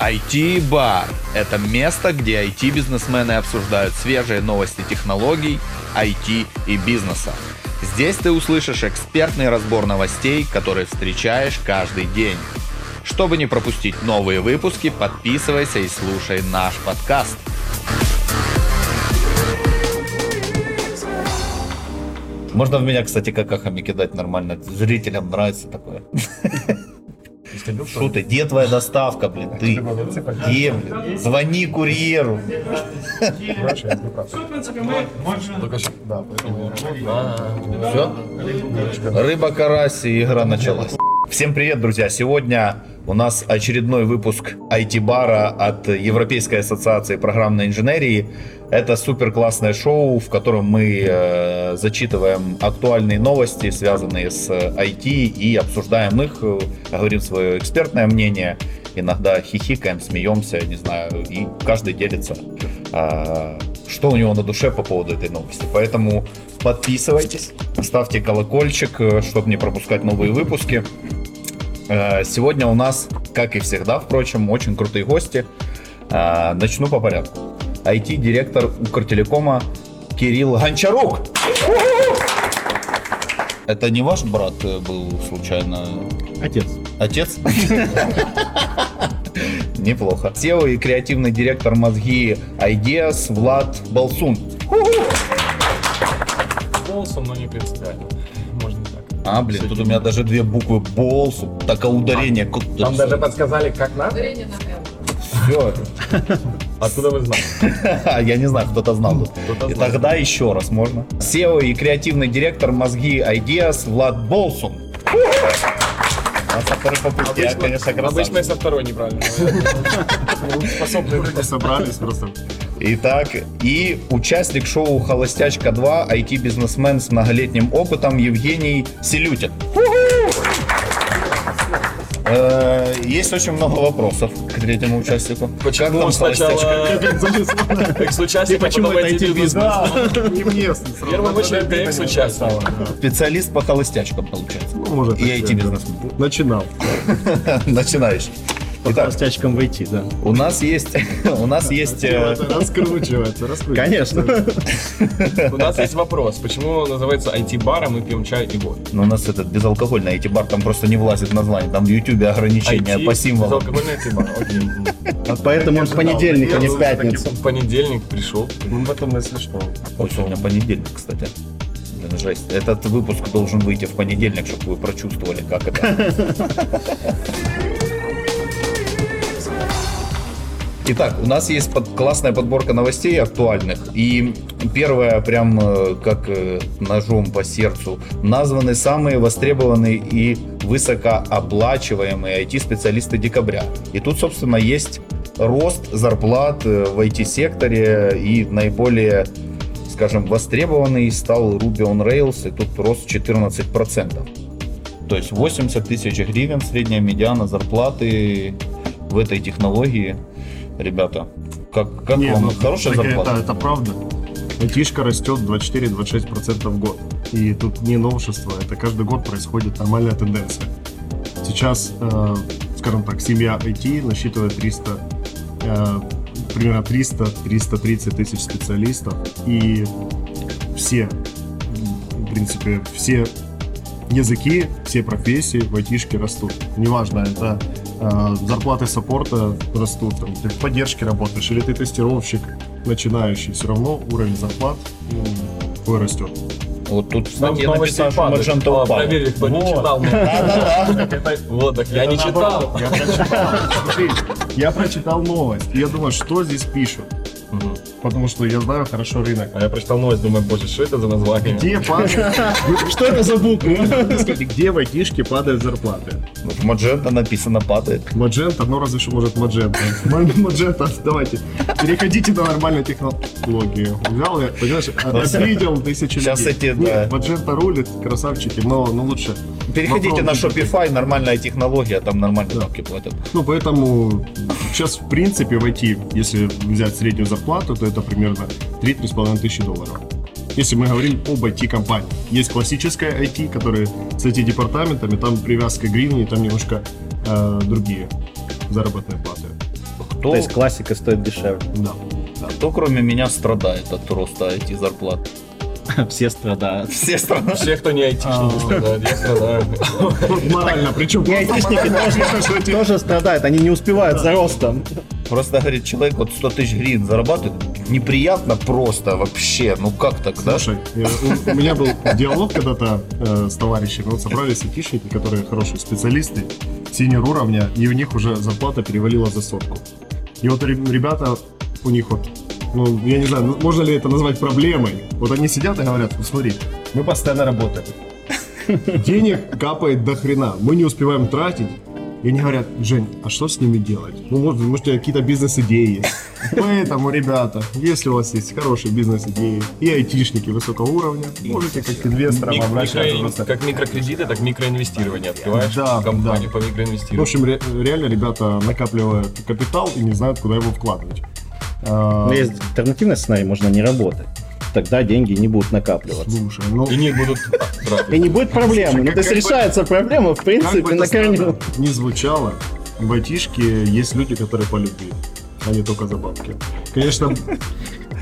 IT-бар – это место, где IT-бизнесмены обсуждают свежие новости технологий, IT и бизнеса. Здесь ты услышишь экспертный разбор новостей, которые встречаешь каждый день. Чтобы не пропустить новые выпуски, подписывайся и слушай наш подкаст. Можно в меня, кстати, какахами кидать нормально. Зрителям нравится такое. Что ты? Где твоя доставка, блин? Ты? Где, блин? Звони курьеру. Все? Рыба, карась и игра началась. Всем привет, друзья! Сегодня у нас очередной выпуск IT-бара от Европейской ассоциации программной инженерии. Это супер классное шоу, в котором мы э, зачитываем актуальные новости, связанные с IT, и обсуждаем их, э, говорим свое экспертное мнение, иногда хихикаем, смеемся, не знаю, и каждый делится, э, что у него на душе по поводу этой новости. Поэтому подписывайтесь, ставьте колокольчик, э, чтобы не пропускать новые выпуски. Э, сегодня у нас, как и всегда, впрочем, очень крутые гости. Э, начну по порядку. IT-директор Укртелекома Кирилл Гончарук. Это не ваш брат был случайно? Отец. Отец? Неплохо. SEO и креативный директор мозги Ideas Влад Балсун. Болсом, но не принципиально. Можно так. А, блин, тут у меня даже две буквы Болсу. Так, а ударение... Там даже подсказали, как надо. Ударение на. Все. Откуда вы знаете? Я не знаю, кто-то знал. Кто-то И знал. тогда еще раз можно. SEO и креативный директор мозги Ideas Влад Болсун. А со второй попытки, я, конечно, Обычно красавчик. со второй неправильно. Способные люди собрались просто. Итак, и участник шоу «Холостячка 2», IT-бизнесмен с многолетним опытом Евгений Селютин. Э, Есть очень много вопросов к третьему участнику. Как Почему там «Холостячка»? сначала экс-участник, Почему это IT-бизнес? IT-бизнес? В первую очередь ты экс-участник. Специалист по холостячкам, получается. Ну, может, И да. Начинал. Начинающий. По Итак, холостячкам войти, да. у нас есть, у нас есть, э, Раскручивается, раскручивается. Конечно. У нас есть вопрос. Почему называется IT-бар, а мы пьем чай и воду? ну, у нас этот безалкогольный IT-бар, там просто не влазит название, там в Ютубе ограничения по символам. Безалкогольный IT-бар, окей. А Поэтому в понедельник, а не в пятницу. В понедельник пришел. Ну, в этом если что. Сегодня понедельник, кстати. Блин, жесть. Этот выпуск должен выйти в понедельник, чтобы вы прочувствовали, как это. Итак, у нас есть под- классная подборка новостей актуальных. И первое, прям э, как э, ножом по сердцу, названы самые востребованные и высокооплачиваемые IT-специалисты декабря. И тут, собственно, есть рост зарплат э, в IT-секторе и наиболее скажем, востребованный стал Ruby on Rails, и тут рост 14%. То есть 80 тысяч гривен средняя медиана зарплаты в этой технологии. Ребята, как, как Не, вам? ну, Хорошая зарплата? Это, это правда. Айтишка растет 24-26% в год. И тут не новшество, это каждый год происходит нормальная тенденция. Сейчас, э, скажем так, семья IT насчитывает 300, э, примерно 300-330 тысяч специалистов. И все, в принципе, все языки, все профессии в айтишке растут. Неважно, это э, зарплаты саппорта растут, там, ты в поддержке работаешь, или ты тестировщик начинающий, все равно уровень зарплат м, твой растет. Вот тут статье Новости написано, что падают. Magento А, упал. Проверили, кто не читал. Вот, так я не читал. Я прочитал. Я прочитал новость. И я думаю, что здесь пишут? Мгм. Потому что я знаю хорошо рынок. А я прочитал новость, думаю, боже, что это за название? Где падают... Что это за буквы? Где в айтишке падают зарплаты? Ну, В Magento написано падает. Маджента, ну разве что может Маджента. Маджента, давайте. Переходите на нормальную технологию. Взял я, понимаешь, обидел тысячи Сейчас людей. эти, Нет, да. Маджента рулит, красавчики, но, но лучше. Переходите на. Shopify, нормальная технология, там нормальные бабки платят. Ну, поэтому сейчас, в принципе, в IT, если взять среднюю зарплату, то это примерно 3-3,5 тысячи долларов. Если мы говорим об IT-компании. Есть классическая IT, которые с IT-департаментами, там привязка к гривне, там немножко э, другие заработные платы. Кто, То есть классика стоит дешевле. Да. кто кроме меня страдает от роста IT-зарплат? Все страдают. Все страны. Все, кто не айтишники, страдают, я страдаю. Морально, причем И айтишники тоже, тоже страдают, они не успевают за ростом. Просто, говорит, человек вот 100 тысяч гривен зарабатывает. Неприятно просто вообще. Ну как так, да? Слушай, э, у, меня был диалог когда-то э, с товарищами. Вот собрались айтишники, которые хорошие специалисты, синер уровня, и у них уже зарплата перевалила за сотку. И вот ре- ребята, у них вот, ну, я не знаю, ну, можно ли это назвать проблемой. Вот они сидят и говорят, ну смотри, мы постоянно работаем. Денег капает до хрена, мы не успеваем тратить. И они говорят, Жень, а что с ними делать? Ну, может, может, у тебя какие-то бизнес-идеи есть. Поэтому, ребята, если у вас есть хорошие бизнес-идеи и айтишники высокого уровня, можете как к инвесторам обращаться. Как микрокредиты, так микроинвестирование. Открываешь Да, компанию да. по В микроинвестированию. общем, ре- реально ребята накапливают капитал и не знают, куда его вкладывать. А, Но есть альтернативный сценарий, можно не работать. Тогда деньги не будут накапливаться. Слушай, ну, И не будут И не будет проблемы. Ну, то есть решается проблема, в принципе, на корню. не звучало, в айтишке есть люди, которые по любви, а не только за бабки. Конечно,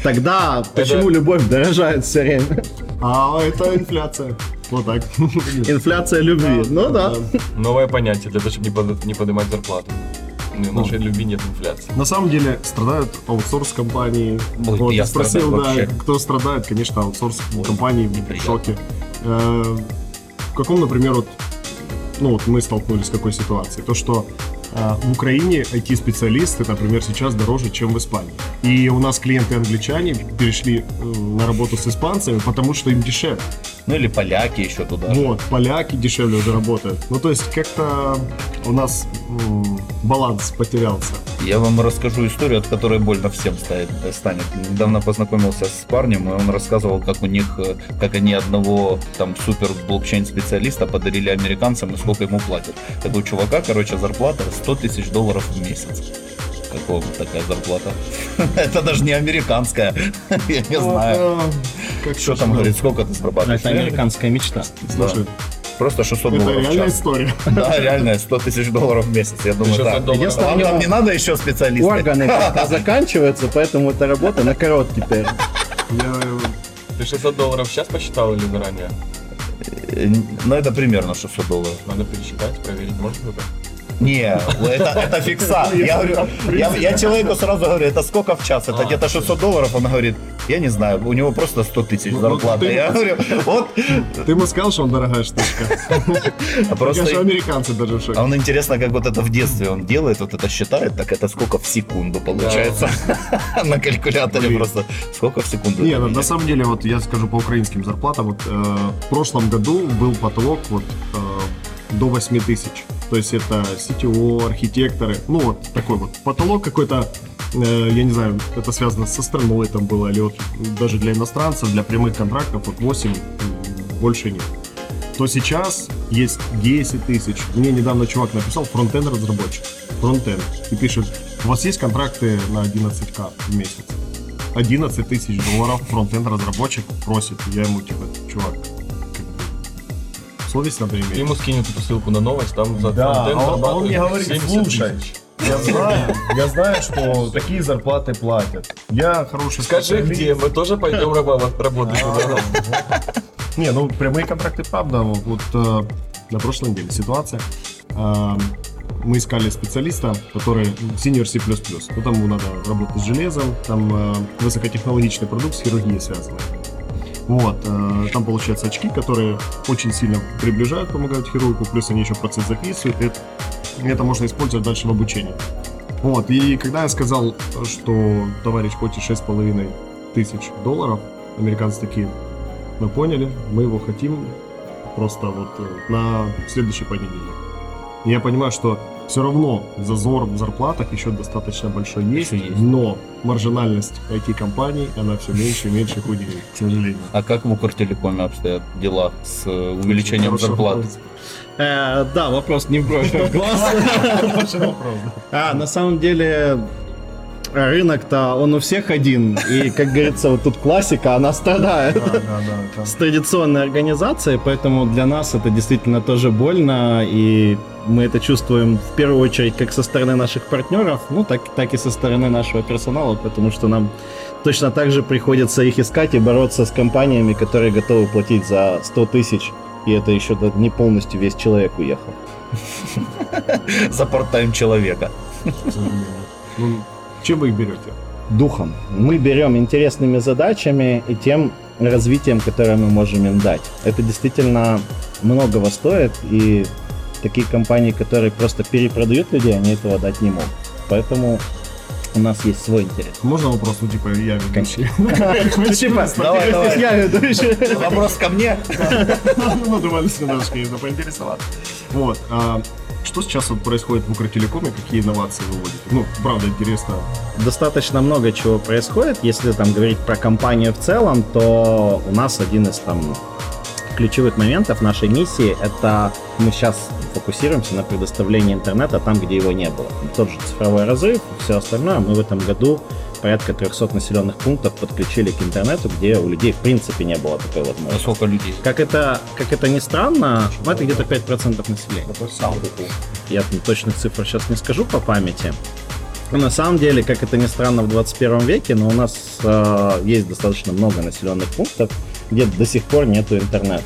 Тогда почему любовь дорожает все время? а это инфляция. Вот так. Инфляция любви. Ну да. Новое понятие для того, чтобы не поднимать зарплату. В нашей любви нет инфляции. На самом деле страдают аутсорс-компании. Ой, Вот, я спросил, да, вообще. кто страдает, конечно, аутсорс-компании в шоке. Э, В каком, например, вот, ну вот мы столкнулись с какой ситуацией? То, что в Украине IT-специалисты, например, сейчас дороже, чем в Испании. И у нас клиенты-англичане перешли э, на работу с испанцами, потому что им дешевле. Ну или поляки еще туда. Вот, поляки дешевле уже работают. Ну, то есть как-то у нас м, баланс потерялся. Я вам расскажу историю, от которой больно всем станет. станет. Недавно познакомился с парнем, и он рассказывал, как у них, э, как они одного там супер блокчейн специалиста подарили американцам и сколько ему платят. Так у чувака, короче, зарплата 100 тысяч долларов в месяц. Как вам такая зарплата? Это даже не американская. Я не знаю. Что там говорит, сколько ты зарабатываешь? Это американская мечта. Слушай, Просто 600 это долларов в реальная история. Да, реально, 100 тысяч долларов в месяц. Я думаю, 600 так. долларов. Единственное, там него не надо еще специалисты? органы заканчиваются, поэтому эта работа на короткий период. Э, Ты 600 долларов сейчас посчитал или заранее? Э, Ну, это примерно 600 долларов. Надо пересчитать, проверить, может кто-то? Не, это, это фикса. Я, говорю, я, я человеку сразу говорю, это сколько в час? Это А, где-то 600 долларов. Он говорит, я не знаю, у него просто 100 тысяч Ну, зарплата. ты- Я говорю, вот, Ты ему сказал, что он дорогая штучка. а Просто просто... американцы даже в А шоке. он интересно, как вот это в детстве он делает, вот это считает, так это сколько в секунду получается на калькуляторе просто. Сколько в секунду? Не, это на, самом деле, вот я скажу по украинским зарплатам. Вот э, в прошлом году был потолок вот э, до 8 тысяч. То есть это CTO, архитекторы. Ну вот такой вот потолок какой-то. э, я не знаю, это связано со страной там было, или вот даже для иностранцев, для прямых контрактов вот 8 м, больше нет. То сейчас есть 10 тысяч. Мне недавно чувак написал, фронтенд разработчик. Фронтенд. И пишет, у вас есть контракты на 11к в месяц? 11 тысяч долларов фронтенд разработчик просит. Я ему типа, чувак, совесть иметь. ему скинь вот эту ссылку на новость, там за Да, а он- а он мне говорит, 70 слушай. Я знаю, я знаю, что такие зарплаты платят. Я хороший Скажи, специалист. где, мы тоже пойдем работать. Не, ну прямые контракты, правда. Вот э, на прошлой неделе ситуация. Э, мы искали специалиста, который senior C++. Ну, там ему надо работать с железом, там э, высокотехнологичный продукт с хирургией связанный. Вот, э, там получаются очки, которые очень сильно приближают, помогают хирургу, плюс они еще процесс записывают, это, это можно использовать дальше в обучении. Вот, и когда я сказал, что товарищ хочет 6,5 тысяч долларов, американцы такие, мы поняли, мы его хотим просто вот э, на следующий понедельник. И я понимаю, что все равно зазор в зарплатах еще достаточно большой есть, Еще есть. но маржинальность IT-компаний, она все меньше и меньше худеет, к сожалению. А как в Укртелекоме обстоят дела с э, увеличением зарплат? вопрос. Э, Да, вопрос не в бровь, а в глаз. А, на самом деле, рынок-то он у всех один. И, как говорится, вот тут классика, она страдает. Да, да, да. С традиционной организацией, поэтому для нас это действительно тоже больно, и мы это чувствуем в первую очередь как со стороны наших партнеров, ну так, так и со стороны нашего персонала, потому что нам точно так же приходится их искать и бороться с компаниями, которые готовы платить за 100 тысяч, и это еще не полностью весь человек уехал. За порт-тайм человека. Ну, чем вы их берете? духом. Мы берем интересными задачами и тем развитием, которое мы можем им дать. Это действительно многого стоит, и такие компании, которые просто перепродают людей, они этого дать не могут. Поэтому у нас есть свой интерес. Можно вопрос, ну, типа, я ведущий? Типа, Давай, давай. я ведущий. Вопрос ко мне. Ну, думались немножко поинтересоваться. Вот. Что сейчас вот происходит в Укртелекоме? Какие инновации вы вводите? Ну, правда, интересно. Достаточно много чего происходит. Если там говорить про компанию в целом, то у нас один из там ключевых моментов нашей миссии это мы сейчас фокусируемся на предоставлении интернета там, где его не было. Тот же цифровой разрыв, все остальное. Мы в этом году порядка 300 населенных пунктов подключили к интернету, где у людей в принципе не было такой возможности. Сколько людей? Как это, как это ни странно, ну, это где-то 5% населения. Я точных цифр сейчас не скажу по памяти. На самом деле, как это ни странно, в 21 веке, но у нас э, есть достаточно много населенных пунктов, где до сих пор нету интернета.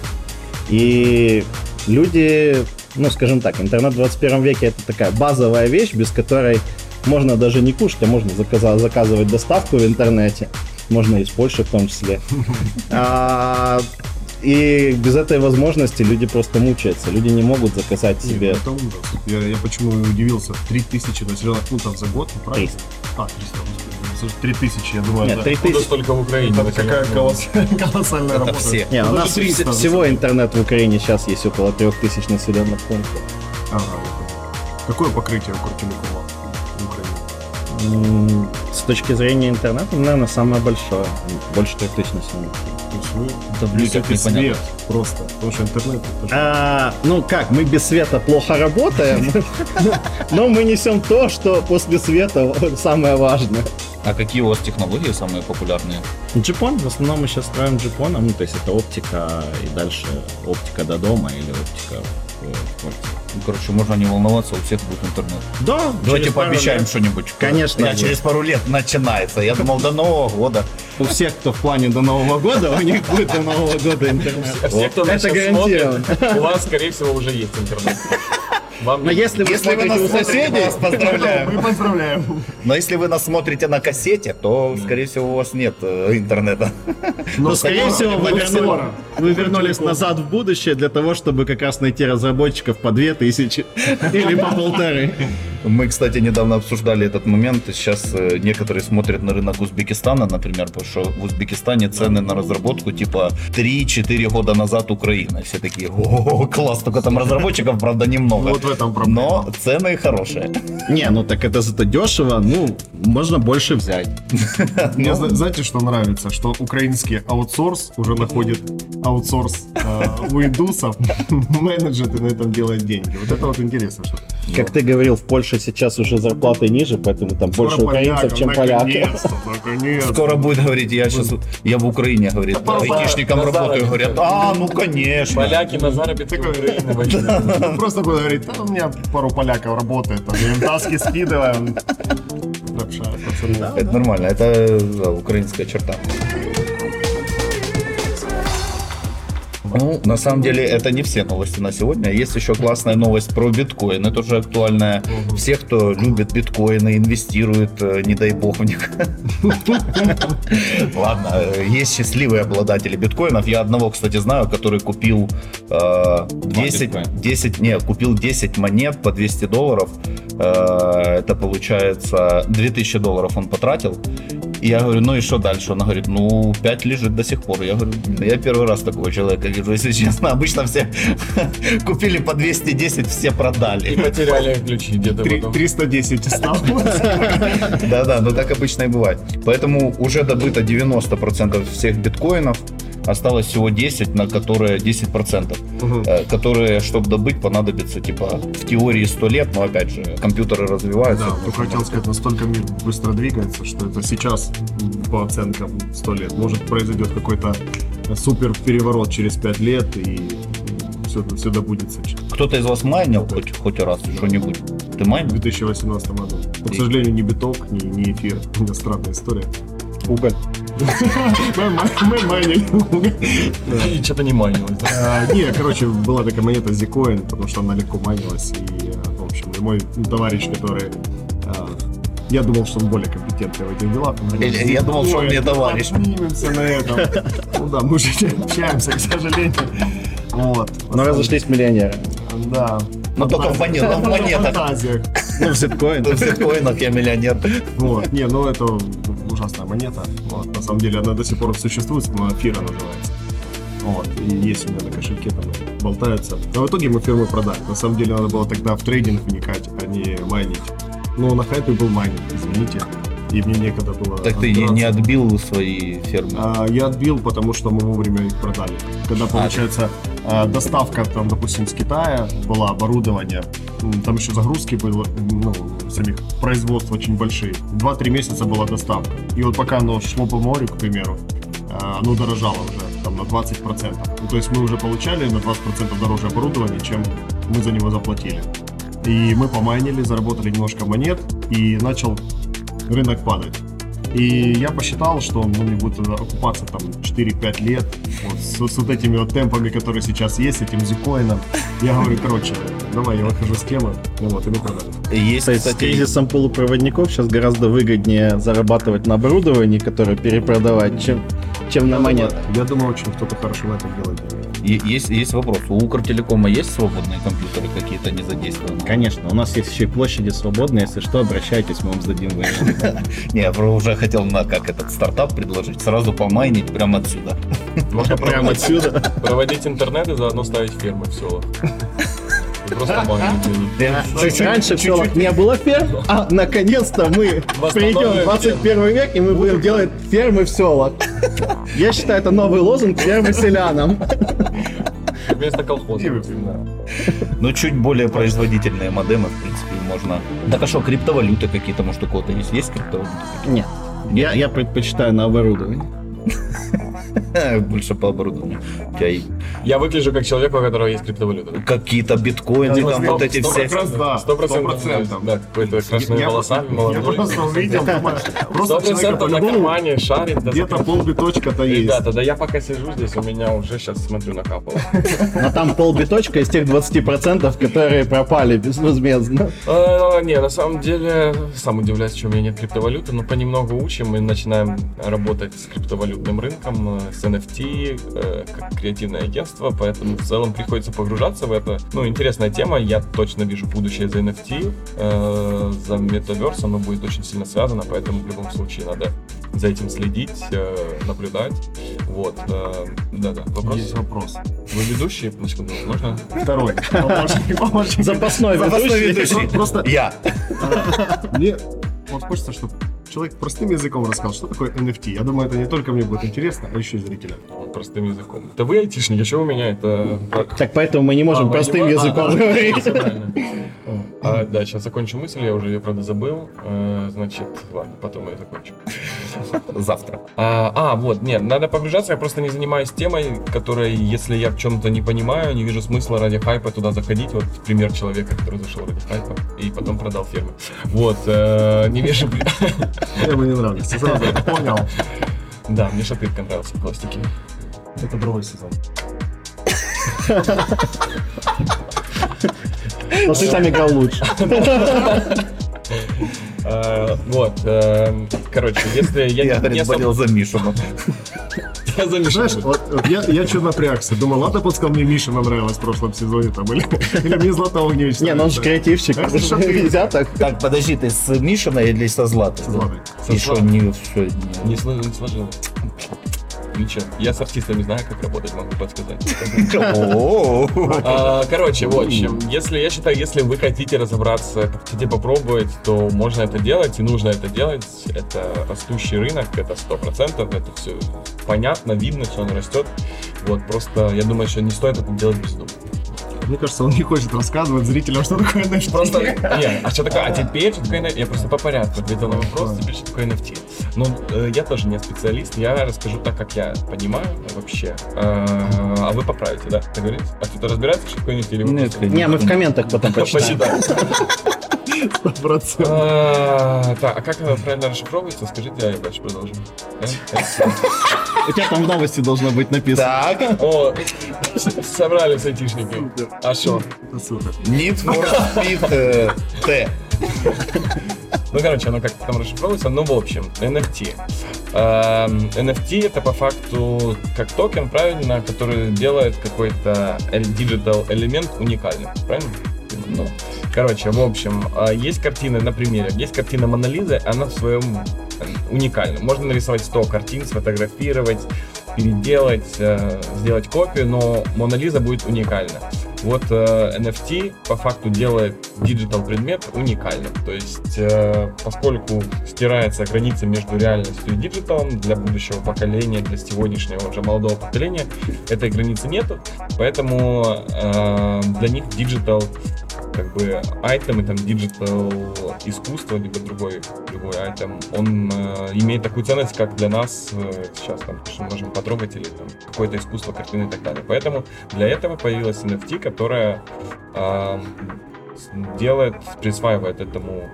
И люди, ну, скажем так, интернет в 21 веке это такая базовая вещь, без которой можно даже не кушать, а можно заказа- заказывать доставку в интернете. Можно из Польши в том числе. А, и без этой возможности люди просто мучаются. Люди не могут заказать себе Нет, это ужас. Я, я почему удивился. 3000 населенных пунктов за год, ну, правильно? 300. А, 300. господи. Слушай, 3000, я думаю, Нет, да. 3000. Откуда столько в Украине? Это какая колосс- колоссальная Это работа. все. Не, у нас даже 300, вс- всего интернет в Украине сейчас есть около 3000 населенных пунктов. Ага, я понял. Какое покрытие Украине? М, С точки зрения интернета, наверное, самое большое. Больше 3000 населенных пунктов. То есть вы Да людях несете непонятно. свет просто. Потому что интернет это же... А, ну как, мы без света плохо работаем, но мы несем то, что после света самое важное. А какие у вас технологии самые популярные? Джипон, в основном мы сейчас строим джипоном, ну то есть это оптика и дальше оптика до дома или оптика в в квартире. Ну, короче, можно не волноваться, у всех будет интернет. Да, Давайте пообещаем лет что-нибудь. Конечно, Я через пару лет начинается. Я думал, до Нового года. У всех, кто в плане до Нового года, у них будет до Нового года интернет. Все, кто Это гарантированно. у вас, скорее всего, уже есть интернет. Вам Но если вы Если вы нас у соседей, мы вас поздравляем. Мы поздравляем. Но если вы нас смотрите на кассете, то, скорее всего, у вас нет э, интернета. Но, скорее всего, вы, Ну, вы вернулись назад в будущее для того, чтобы как раз найти разработчиков по 2000 или по полторы. Мы, кстати, недавно обсуждали этот момент. Сейчас э, некоторые смотрят на рынок Узбекистана, например, потому что в Узбекистане цены на разработку типа 3-4 года назад Украина. Все такие, о, класс, только там разработчиков, правда, немного. Вот в этом проблема. Но цены хорошие. Не, ну так это зато дешево, ну, можно больше взять. Мне зна- знаете, что нравится? Что украинский аутсорс уже находит аутсорс э, у индусов, менеджеры на этом делают деньги. Вот это вот интересно. Что Как ты говорил, в Польше сейчас уже зарплаты ниже, поэтому там больше Скоро украинцев, полякам, чем поляков. Скоро будет говорить, я сейчас, я в Украине, говорит, айтишником на работаю, говорят, а, ну конечно. Поляки на заработки возьмут. Он Просто будет говорить, да, у меня пару поляков работает, я им таски скидываем. Это нормально, это да, украинская черта. Ну, на самом деле, это не все новости на сегодня. Есть еще классная новость про биткоин. Это уже актуальная всех, кто любит биткоины, инвестирует, э, не дай бог в них. Ладно, э, есть счастливые обладатели биткоинов. Я одного, кстати, знаю, который купил э, 10, биткоина. 10, не, купил 10 монет по 200 долларов. Э, Это получается 2000 долларов он потратил. И я говорю, ну и что дальше? Он говорит, ну 5 лежит до сих пор. Я говорю, «Блин, я первый раз такого человека вижу, если честно. Обычно все купили по 210, все И продали. потеряли ключи где-то Три- потом. 310 осталось. Да-да, но так обычно и бывает. Поэтому уже добыто 90% всех биткоинов. Осталось всего 10, на которые 10%, Мгм. э, которые, чтобы добыть, понадобится, типа, в теории 100 лет, но, опять же, компьютеры развиваются. Да, только хотел сказать, настолько мир быстро двигается, что это сейчас, по оценкам 100 лет, может произойдет какой-то супер переворот через 5 лет и все, все добудется Кто-то из вас майнил хоть, хоть раз что-нибудь? Ты в майнил? 2018 году. Но, к сожалению, ни биток, ни, ни эфир. У меня странная история. Уголь. Мы ма- мы майнили. Что-то не манилось. да? А, Не, короче, была такая монета Zcoin, потому что она легко майнилась. И, э, в общем, мой товарищ, который... а, Я думал, что он более компетентный в этих делах. Я- я думал, что он мне «Zcoin, товарищ». Поднимемся на этом. Ну да, мы уже не общаемся, к сожалению. Вот. Но разошлись миллионеры. Да. Но только в монетах, в монетах. Ну, в зиткоин. В биткоинах я миллионер. Вот. Не, ну это ужасная монета. Вот. На самом деле она до сих пор существует, но Фира называется. Вот. И есть у меня на кошельке там болтаются. Но в итоге мы фирму продали. На самом деле надо было тогда в трейдинг вникать, а не майнить. Но на хайпе был майнинг, извините. И мне некогда было... Так ты не, отбил свои фермы. А, Я отбил, потому что мы вовремя их продали. Когда, получается, а, доставка, там, допустим, с Китая была оборудование, там еще загрузки было, ну, самих производств очень большие. Два-три месяца была доставка. И вот пока оно шло по морю, к примеру, а, оно дорожало уже там на 20%. Ну, то есть мы уже получали на 20% дороже оборудование, чем мы за него заплатили. И мы помайнили, заработали немножко монет, и начал рынок падать. И я посчитал, что он ну, мне будет окупаться там 4-5 лет вот, с, с вот этими вот темпами, которые сейчас есть, этим зикоином. Я говорю, короче, давай я выхожу с темы. Ну вот, и мы продали. Есть, То есть с кстати, кризисом полупроводников сейчас гораздо выгоднее зарабатывать на оборудовании, которое перепродавать, чем, чем на монетах. Я думаю, очень кто-то хорошо в этом делает. есть, есть вопрос. У Укртелекома есть свободные компьютеры какие-то не задействованные? Конечно, у нас есть еще и площади свободные, если что, обращайтесь, мы вам сдадим. Не, я уже хотел на как этот стартап предложить. Сразу помайнить прямо отсюда. Можно Прямо отсюда. проводить интернет и заодно ставить фермы в селах. Просто То есть раньше в селах не было ферм, а наконец-то мы придем в 21 век, и мы будем делать фермы в селах. Я считаю, это новый лозунг фермы селянам. Вместо колхоза. Ну, чуть более производительные модемы, в принципе, можно... Так а что, криптовалюты какие-то, может, у кого-то есть? Есть криптовалюты? Нет. Я, я предпочитаю на оборудовании. Больше по оборудованию. У тебя и Я выгляжу как человек, у которого есть криптовалюта. какие-то биткоины, там вот эти все... Сто процентов. 100%. Да, какой-то красными Я, волосами, я молодой. просто увидел, просто человека процентов на кармане шарит. где-то полбиточка-то есть. Ребята, да я пока сижу здесь, у меня уже сейчас смотрю накапало. Но там полбиточка из тех 20%, которые пропали безвозмездно. Э, Не, на самом деле, сам удивляюсь, что у меня нет криптовалюты, но понемногу учим и начинаем работать с криптовалютным рынком, э, с NFT, э, как креативное агентство, поэтому в целом приходится погружаться в это. Ну, интересная тема, я точно вижу будущее за NFT, э, за Metaverse, оно будет очень сильно связано, поэтому в любом случае надо за этим следить, э, наблюдать. Вот, э, да-да, вопрос. Есть вопрос. Вы ведущий? На секунду, можно? Второй. Помощник, помощник. Запасной Запасной ведущий. ведущий. Просто Я. мне вот хочется, чтобы человек простым языком рассказал, что такое NFT. Я думаю, это не только мне будет интересно, а еще и зрителям. Простым языком. Да вы айтишники, что у меня это... Так поэтому мы не можем А, простым не- языком а, да, говорить. А, да, сейчас закончу мысль, я уже ее, правда, забыл. Э, Значит, ладно, потом я закончу. Завтра. А, а, вот, нет, надо погружаться, я просто не занимаюсь темой, которой, если я в чем-то не понимаю, не вижу смысла ради хайпа туда заходить. Вот пример человека, который зашел ради хайпа и потом продал фирму. Вот, э, не вижу... Я мне не нравится. Сразу это понял. Да, мне шапирка нравился в пластике. Это другой сезон. Но ты там играл лучше. Э, Вот, э, короче, если я не- болел за Мишу. Я за Мишу Знаешь, вот, вот я, я что напрягся. Думал, ладно, пускай мне Миша нравилась в прошлом сезоне там, или, или мне Злата Огневич Не, ну он же креативщик. Нельзя так. Так, подожди, ты с Мишиной или со Златой? С Златой. Не, сло- не сложилось. Ничего, я с артистами знаю, как работать, могу подсказать. А, Короче, в общем, если я считаю, если вы хотите разобраться, хотите попробовать, то можно это делать и нужно это делать. Это растущий рынок, это сто процентов, это все понятно, видно, что он растет. Вот просто я думаю, что не стоит это делать бездумно. Мне кажется, он не хочет рассказывать зрителям, что такое NFT. Просто, не, а что такое, а теперь что такое NFT? Я просто по порядку ответил на вопрос, теперь что такое NFT. Ну, э, я тоже не специалист, я расскажу так, как я понимаю вообще. Э, А вы поправите, да, как говорите? А кто-то разбирается, что такое NFT или вы Нет, Не, мы в комментах потом почитаем. А, Так, а как правильно расшифровывается? Скажите, я дальше продолжу. У тебя там в новости должно быть написано. Так, О, с- собрались айтишники. А что? Супер. Need for Speed э, T. Ну, короче, оно как там расшифровывается, ну, в общем, NFT. Эм, NFT это по факту как токен, правильно, который делает какой-то digital элемент уникальным, правильно? Ну, короче, в общем, э, есть картины на примере, есть картина Моны Лизы, она в своем э, уникальна. Можно нарисовать 100 картин, сфотографировать, переделать, э, сделать копию, но Мона Лиза будет уникальна. Вот э, NFT по факту делает digital предмет уникальным. То есть, э, поскольку стирается граница между реальностью и digital ом для будущего поколения, для сегодняшнего уже молодого поколения, этой границы нету. Поэтому э, для них digital как бы item и там digital искусство, либо другой любой item, он э, имеет такую ценность, как для нас э, сейчас там, что мы можем потрогать или там какое-то искусство, картины и так далее. Поэтому для этого появилась NFT, которая с- делает, присваивает этому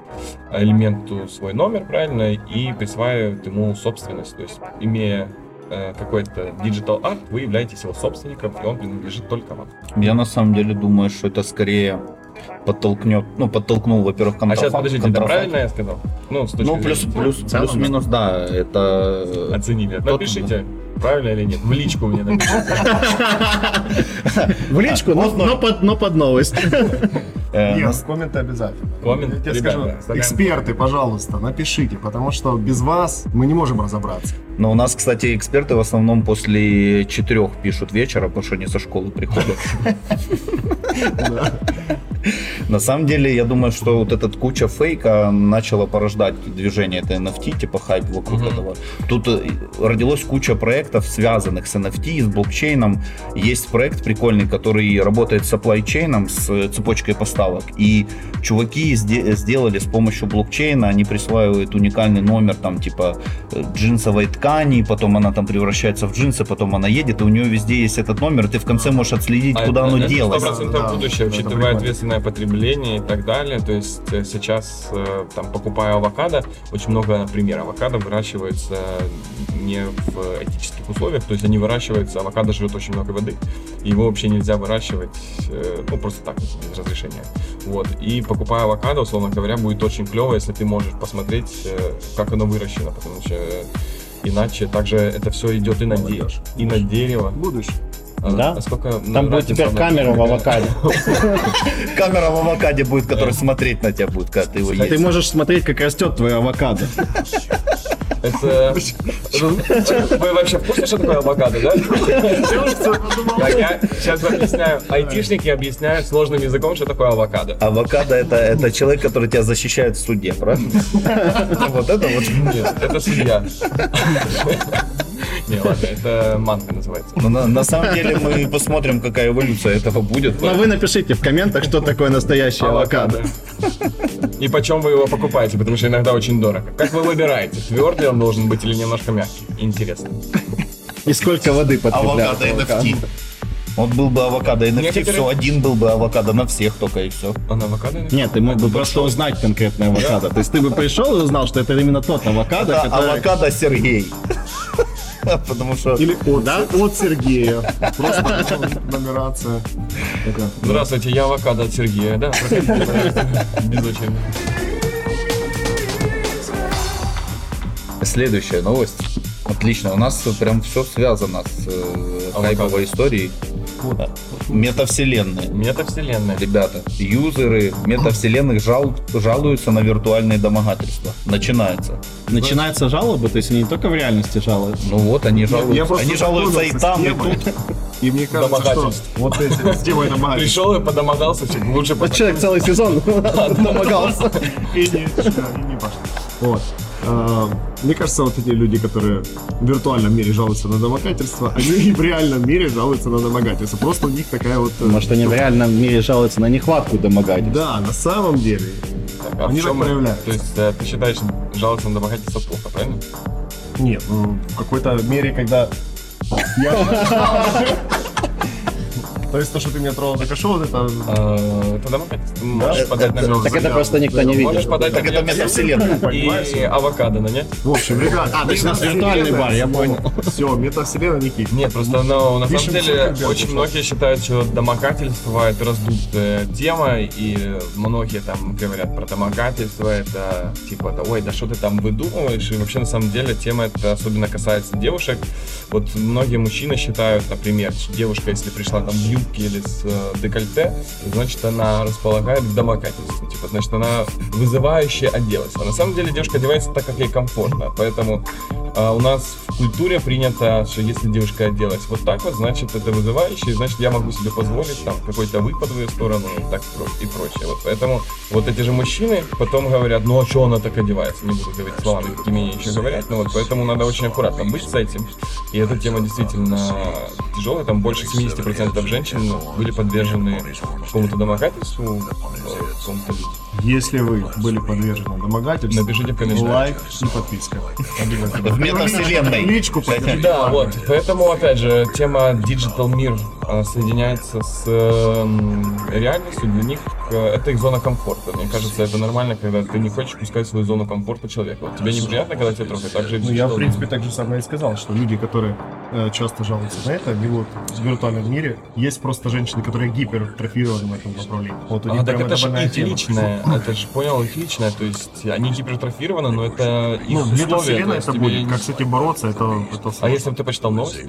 элементу свой номер, правильно, и присваивает ему собственность. То есть, имея э, какой-то digital арт, вы являетесь его собственником, и он принадлежит только вам. Я на самом деле думаю, что это скорее подтолкнет, ну, подтолкнул, во-первых, А контрафакт. сейчас, подождите, это контрафакт. правильно я сказал? Ну, с точки Ну, плюс, зрения- плюс, целом, плюс-минус, да, это... Оценили. Тот- Напишите, правильно или нет. В личку мне напишите. В личку, но, но под, но под новость. э, Нет, нас- комменты обязательно. Коммент, Я тебе ребята, скажу, оставляем. эксперты, пожалуйста, напишите, потому что без вас мы не можем разобраться. Но у нас, кстати, эксперты в основном после четырех пишут вечера, потому что они со школы приходят. Да. На самом деле, я думаю, что вот эта куча фейка начала порождать движение этой NFT, типа хайп вокруг Мгм. этого. Тут э, родилось куча проектов, связанных с NFT, с блокчейном. Есть проект прикольный, который работает с supply chain, с цепочкой поставок. И чуваки сде- сделали с помощью блокчейна, они присваивают уникальный номер, там, типа, э, джинсовой ткани, потом она там превращается в джинсы, потом она едет, и у нее везде есть этот номер, и ты в конце можешь отследить, А куда это- оно это делось. 100% Да, будущее, это учитывая ответственное потребление и так далее. То есть э, сейчас, э, там, покупая авокадо, очень много, например, авокадо выращивается не в этических условиях, то есть они выращиваются, авокадо жрет очень много воды, его вообще нельзя выращивать, ну, просто так, без разрешения. Вот. И покупая авокадо, условно говоря, будет очень клево, если ты можешь посмотреть, э, как оно выращено, потому что э, иначе также это все идет и на, де- и на дерево. Будущее. А- Да? а сколько Там будет теперь камера в авокадо. Камера в авокаде будет, которая смотреть на тебя будет, когда ты его А ты ешь. можешь смотреть, как растет твое авокадо. Это... Вы вообще в курсе, что такое авокадо, да? Я сейчас объясняю. Айтишники объясняют сложным языком, что такое авокадо. Авокадо это, это человек, который тебя защищает в суде, правильно? Вот это вот. Нет, это судья. Не, ладно, это манго называется. Но на, на самом деле мы посмотрим, какая эволюция этого будет. Но вы напишите в комментах, что такое настоящее авокадо. И почем вы его покупаете, потому что иногда очень дорого. Как вы выбираете, твердый он должен быть или немножко мягкий? Интересно. И сколько воды потребляют Авокадо. NFT. Вот был бы авокадо NFT, Некоторые- все, один был бы авокадо на всех только и все. А на авокадо? Нет, ты мог бы просто узнать конкретное авокадо. То есть ты бы пришел и узнал, что это именно тот авокадо, Это который... авокадо Сергей. Потому что Или от, от Сергея. Просто нумерация. Здравствуйте, я авокадо от Сергея, да? Проходите, пожалуйста. Без очереди. следующая новость. Отлично, у нас прям все связано с э, хайповой историей. Вот. Метавселенная. Метавселенная. Ребята, юзеры метавселенных жал, жалуются на виртуальные домогательства. Начинается. Начинаются жалобы, то есть они не только в реальности жалуются. Ну вот, они жалуются. просто они жалуются и там, и тут. И мне кажется, что вот эти с темой домогательств. Пришел и подомогался, лучше Вот человек целый сезон домогался. И не, и не пошло. Вот. А, Мне кажется, вот эти люди, которые в виртуальном мире жалуются на домогательство, они и в реальном мире жалуются на домогательство. Просто у них такая вот... э, Может, они в реальном мире жалуются на нехватку домогательств. Да, на самом деле. Так, а Они в чем, так проявляются. То есть э, ты считаешь, жаловаться на домогательство плохо, правильно? Нет, ну, в какой-то мере, когда... Я... То есть то, что ты только что, вот это... Э, Это домогательство. Можешь подать на меня. Так это просто никто не Можешь видит. подать на Так это метавселенная. И авокадо нанять? В общем, ребят... А, то есть у нас виртуальный бар, я понял. Все, метавселенная Никит. Нет, просто ну, на самом деле очень многие считают, что домогательство это раздутая тема, и многие там говорят про домогательство, это типа, да, ой, да что ты там выдумываешь, и вообще на самом деле тема это особенно касается девушек. Вот многие мужчины считают, например, девушка, если пришла там в юбке или с э, декольте, значит она располагает к типа, значит она вызывающе оделась. А на самом деле девушка одевается так, как ей комфортно, поэтому а у нас в культуре принято, что если девушка оделась вот так вот, значит это вызывающе, значит я могу себе позволить там какой-то выпад в ее сторону и так и прочее. Вот поэтому вот эти же мужчины потом говорят, ну а что она так одевается? Не буду говорить словами, какими еще говорят, но вот поэтому надо очень аккуратно быть с этим. И эта тема действительно тяжелая, там больше 70% женщин были подвержены какому-то домогательству, э, какому-то виде. Если вы были подвержены домогательству, Напишите в комментариях. лайк и подписка. В метавселенной. Личку. Да, вот. Поэтому, опять же, тема Digital мир соединяется с эм, реальностью. Для них э, это их зона комфорта. Мне кажется, это нормально, когда ты не хочешь пускать свою зону комфорта человека. Вот тебе неприятно, когда тебя трогают, так же Ну, я, в принципе, так же самое и сказал, что люди, которые э, часто жалуются на это, живут в виртуальном мире, есть просто женщины, которые гипертрофированы в этом направлении. Вот у них А, так это же их личное, это же, понял, их личное, то есть они гипертрофированы, но это их Ну, условия. есть это будет. Как с этим бороться, это, это А если бы ты почитал новости?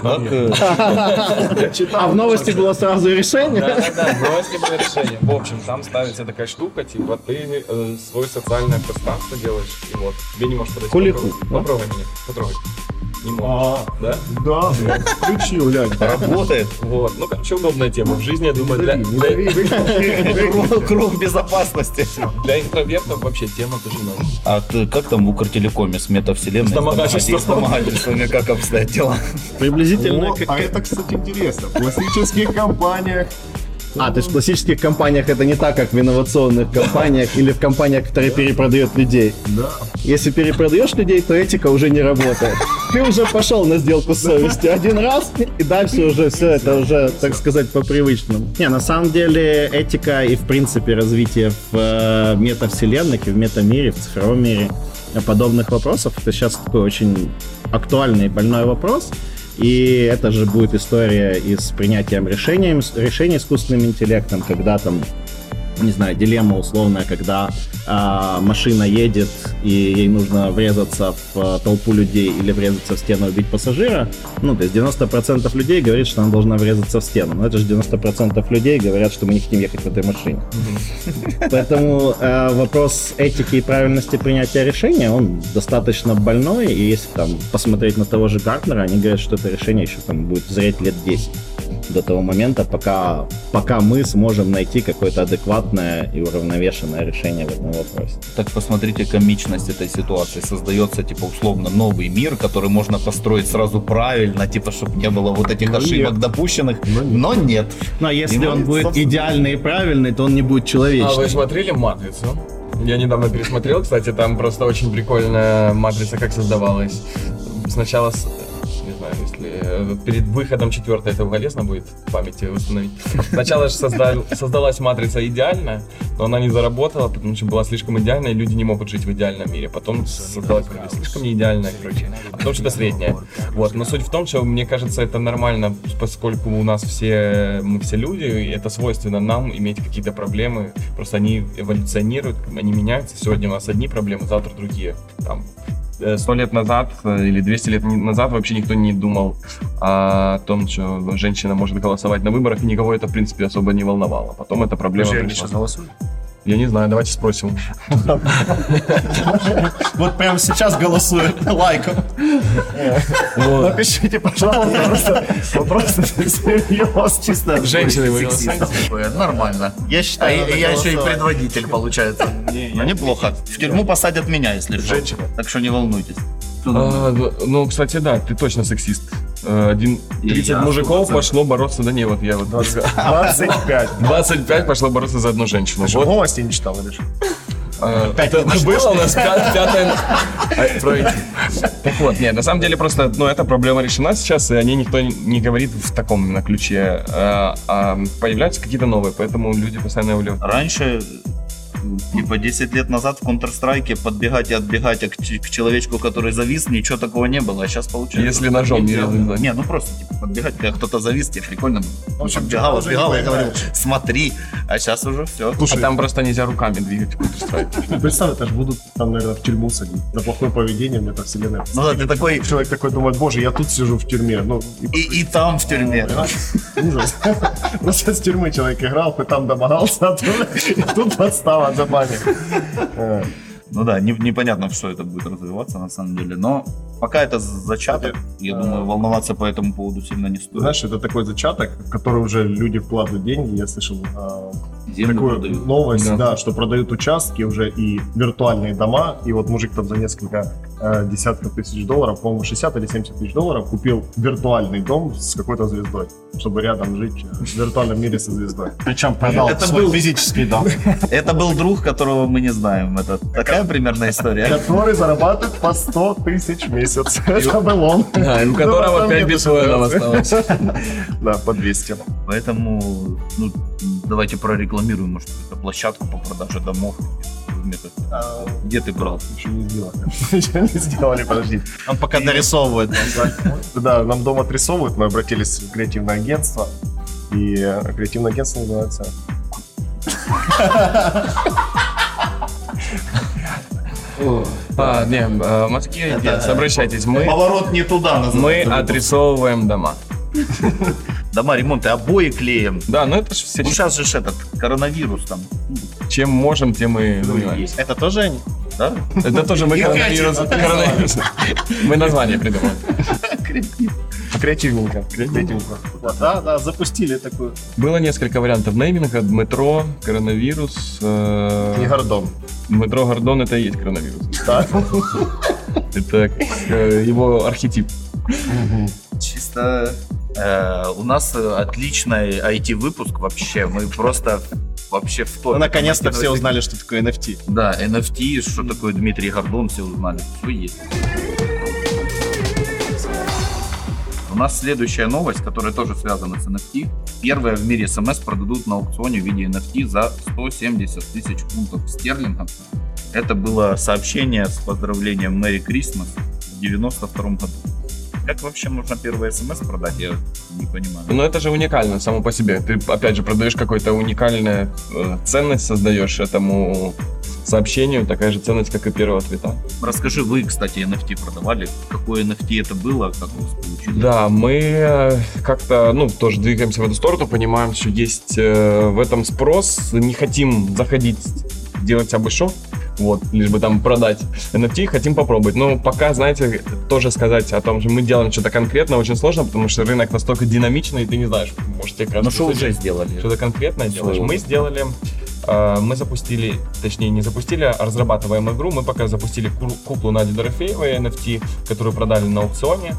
Как, э, А в новости было сразу решение. Да-да-да, новости было решение. В общем, там ставится такая штука, типа ты э, свое социальное пространство делаешь, и вот тебе не можешь подойти. Да? Попробуй меня, потрогай. Не можешь. А, Да? да, блядь, включил, глянь. Работает. Вот. Ну, короче, удобная тема. В жизни, я думаю, для. Круг, безопасности. для интровертов вообще тема тоже надо. А ты как там в Укртелекоме с метавселенной? С домогательствами как обстоят дела? Приблизительно. А это, кстати, интересно. В классических компаниях А, то есть в классических компаниях это не так, как в инновационных компаниях или в компаниях, которые перепродают людей. Да. Если перепродаешь людей, то этика уже не работает. Ты уже пошел на сделку с совестью один раз, и дальше уже все это уже, так сказать, по привычному. Не, на самом деле этика и, в принципе, развитие в э, метавселенных и в метамире, в цифровом мире подобных вопросов, это сейчас такой очень актуальный и больной вопрос. И это же будет история и с принятием решений, решений искусственным интеллектом, когда там не знаю, дилемма условная, когда а, машина едет и ей нужно врезаться в а, толпу людей или врезаться в стену и убить пассажира. Ну, то есть 90% людей говорит, что она должна врезаться в стену. Но это же 90% людей говорят, что мы не хотим ехать в этой машине. Поэтому э, вопрос этики и правильности принятия решения, он достаточно больной. И если там посмотреть на того же Гартнера, они говорят, что это решение еще там будет зреть лет 10 до того момента, пока, пока мы сможем найти какое-то адекватное и уравновешенное решение в этом вопросе. Так посмотрите комичность этой ситуации. Создается, типа, условно новый мир, который можно построить сразу правильно, типа, чтобы не было вот этих ошибок нет. допущенных. Но нет. Но нет. Но если И он будет собственно- идеальный и правильный, то он не будет А вы человечным. смотрели «Матрицу»? Я недавно пересмотрел, кстати, там просто очень прикольная матрица, как создавалась. Сначала, знаю, если э, перед выходом четвертой это полезно будет в памяти восстановить. Сначала же создал- создалась матрица идеальная, но она не заработала, потому что была слишком идеальная, и люди не могут жить в идеальном мире. Потом создалась слишком не идеальная, короче, а потом что-то среднее. Вот, но суть в том, что мне кажется, это нормально, поскольку у нас все, мы все люди, и это свойственно нам иметь какие-то проблемы, просто они эволюционируют, они меняются. Сегодня у нас одни проблемы, завтра другие. Там э, сто лет назад э, или 200 лет назад вообще никто не думал о том, что женщина может голосовать на выборах, и никого это, в принципе, особо не волновало. Потом эта проблема они пришла. сейчас голосуют? Я не знаю, давайте спросим. Вот прямо сейчас голосуют лайком. Напишите, пожалуйста, просто вопрос серьезно. Чисто Женщины вы Нормально. Я А считаю, я, надо я еще и предводитель, получается. Ну, неплохо. В тюрьму посадят меня, если что. Женщина. Так что не волнуйтесь. А, ну, кстати, да, ты точно сексист. Один, И 30 я, мужиков 100%. пошло бороться, да не, вот я вот 25. 25 пошло бороться за одну женщину. Что, Вот, новости не читал или что? э, это было у нас пя- пятое... Так вот, нет, на самом деле просто, ну, эта проблема решена сейчас, и о ней никто не- говорит в таком именно ключе. э, А появляются какие-то новые, поэтому люди постоянно увлек. Раньше, типа 10 лет назад в Counter-Strike подбегать и отбегать к, к человечку, который завис, ничего такого не было. А сейчас получается. Если ножом не Не, резать. Не, ну просто типа подбегать, когда кто-то завис, тебе прикольно было. В общем, Подбегал, уже отбегал, я поиграешь. смотри. А сейчас уже все. А Слушай, там просто нельзя руками двигать в Counter-Strike. ну, представь, это же будут там, наверное, в тюрьму садить. За плохое поведение мне так вселенная. Ну да, ты такой Человек такой думает, боже, я тут сижу в тюрьме. Ну, и и, и там в тюрьме. Ужас. Просто с тюрьмы человек играл, и там домогался, а и тут подстава Э, Ну да, не- непонятно, что это будет развиваться на самом деле. Но пока это зачаток, я думаю, волноваться по этому поводу сильно не стоит. Знаешь, это такой зачаток, в который уже люди вкладывают деньги. Я слышал Землю такую продают. новость, Да. да. что продают участки уже и виртуальные дома. И вот мужик там за несколько э, десятков тысяч долларов, по-моему, 60 или 70 тысяч долларов купил виртуальный дом с какой-то звездой, чтобы рядом жить в виртуальном мире со звездой. Причем продал Это свой был- физический дом. Это был друг, которого мы не знаем. Это такая примерная история. Который зарабатывает по 100 тысяч в месяц. Это был он. Да, у Ну, которого потом 5 нету биткоинов осталось. Да, по 200. Поэтому ну, давайте прорекламируем, может, эту площадку по продаже домов. А, Где ты брал? Еще не сделали. Еще не сделали, подожди. Он пока дорисовывает. Да, нам дом отрисовывают, мы обратились в креативное агентство. И креативное агентство называется... А, не, э, мозги Агентс, обращайтесь. Мы, Поворот не туда мы отрисовываем дома. Дома ремонты, обои клеем. Да, ну это же все, Ну сейчас же этот коронавирус там. чем можем, тем и ну, занимаемся. Это тоже они? да? Это тоже мы И коронавирус. коронавирус. Мы название придумали. Креативненько. Креативненько. Да, да, запустили такую. Было несколько вариантов нейминга. Метро, коронавирус. э, Не гордон. Метро Гордон это и есть коронавирус. Да? Это э, его архетип. Чисто э, у нас э, отличный IT-выпуск вообще. Мы просто вообще в топе. Ну, наконец-то все узнали, что такое NFT. Да, NFT, что такое Дмитрий Гордон, все узнали. Все есть. У нас следующая новость, которая тоже связана с NFT. Первая в мире смс продадут на аукционе в виде NFT за 170 тысяч фунтов стерлингов. Это было сообщение с поздравлением Мэри Крисмас в 92 году. Как вообще можно первый смс продать, я не понимаю. Но это же уникально само по себе. Ты, опять же, продаешь какую-то уникальную э, ценность, создаешь этому сообщению, такая же ценность, как и первого твита. Расскажи, вы, кстати, NFT продавали. Какое NFT это было, как у вас получилось? Да, мы э, как-то, ну, тоже двигаемся в эту сторону, понимаем, что есть э, в этом спрос, не хотим заходить, делать обышо, вот, лишь бы там продать NFT, хотим попробовать. Но пока, знаете, тоже сказать о том, что мы делаем что-то конкретно, очень сложно, потому что рынок настолько динамичный, и ты не знаешь, может, тебе кажется, Ну что уже сделали? что-то конкретное делаешь. Своего. Мы сделали, э, мы запустили, точнее не запустили, а разрабатываем игру. Мы пока запустили ку- куклу Нади Дорофеевой NFT, которую продали на аукционе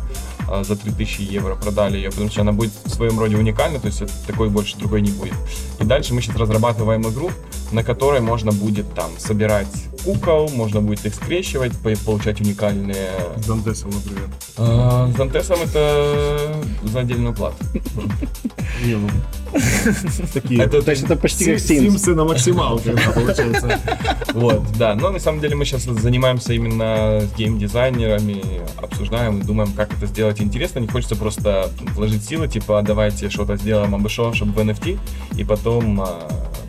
э, за 3000 евро. Продали ее, потому что она будет в своем роде уникальной, то есть такой больше другой не будет. И дальше мы сейчас разрабатываем игру, на которой можно будет там собирать кукол, можно будет их скрещивать, по- получать уникальные... С Дантесом, например. Э, С Дантесом это за отдельную плату. Не, ну, Такие. Это То есть это почти как Sims. Симсы на максималке, получается. Вот, да. Но на самом деле мы сейчас занимаемся именно с геймдизайнерами, обсуждаем и думаем, как это сделать интересно. Не хочется просто вложить силы, типа, давайте что-то сделаем обышо, чтобы в NFT, и потом а,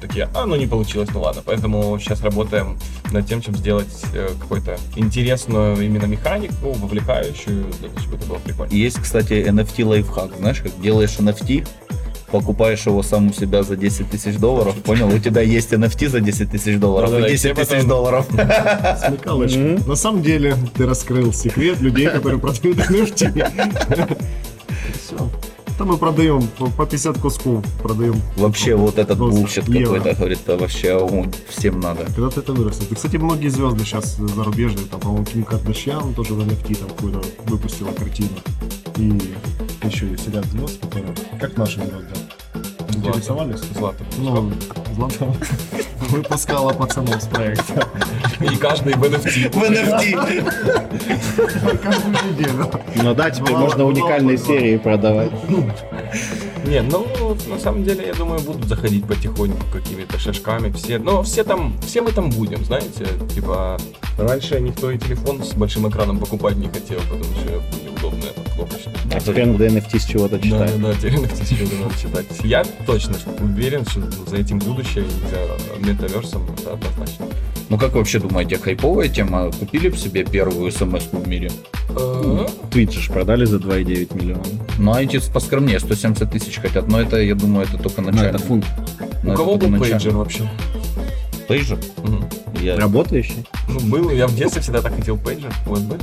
такие, а, ну не получилось, ну ладно. Поэтому сейчас работаем над тем, чем сделать э, какую-то интересную именно механику, вовлекающую, чтобы это было прикольно. Есть, кстати, NFT лайфхак. Знаешь, как делаешь NFT, покупаешь его сам у себя за 10 тысяч долларов, понял? У тебя есть NFT за 10 тысяч долларов и и 10 все тысяч потом- долларов. Смекалочка. На самом деле, ты раскрыл секрет людей, которые продают NFT. Там мы продаем по по 50 кусков, продаем. Вообще вот этот bullshit какой-то, говорит, а вообще огонь, всем надо. Когда-то это вырастет. И, кстати, многие звезды сейчас зарубежные, там, по-моему, Ким Кардашьян тоже в NFT там какую-то выпустила картину. И еще есть ряд звезд, которые, как наши звезды, интересовались. Злата. Ну, Злата выпускала пацанов с проекта И каждый в NFT. В NFT. каждую неделю. Ну да, теперь Мало- можно уникальные серии продавать. Не, ну, на самом деле, я думаю, будут заходить потихоньку какими-то шажками все. Но все там, все мы там будем, знаете, типа, раньше никто и телефон с большим экраном покупать не хотел, потому что неудобно это кнопочный. А теперь надо NFT с чего-то Да, читать. да, да, теперь NFT сегодня надо читать. Я точно уверен, что за этим будущее, и за метаверсом, это однозначно. Ну как вообще думаете, хайповая тема? Купили бы себе первую смс в мире? Э, Твит же продали за 2,9 миллиона. Ну, а эти поскромнее, 170 тысяч хотят, но это, я думаю, это только Ну, начально. это фунт. Но У кого был начало. пейджер вообще? Пейджер? Я... Работающий? Ну, был, я в детстве всегда так хотел пейджер, USB.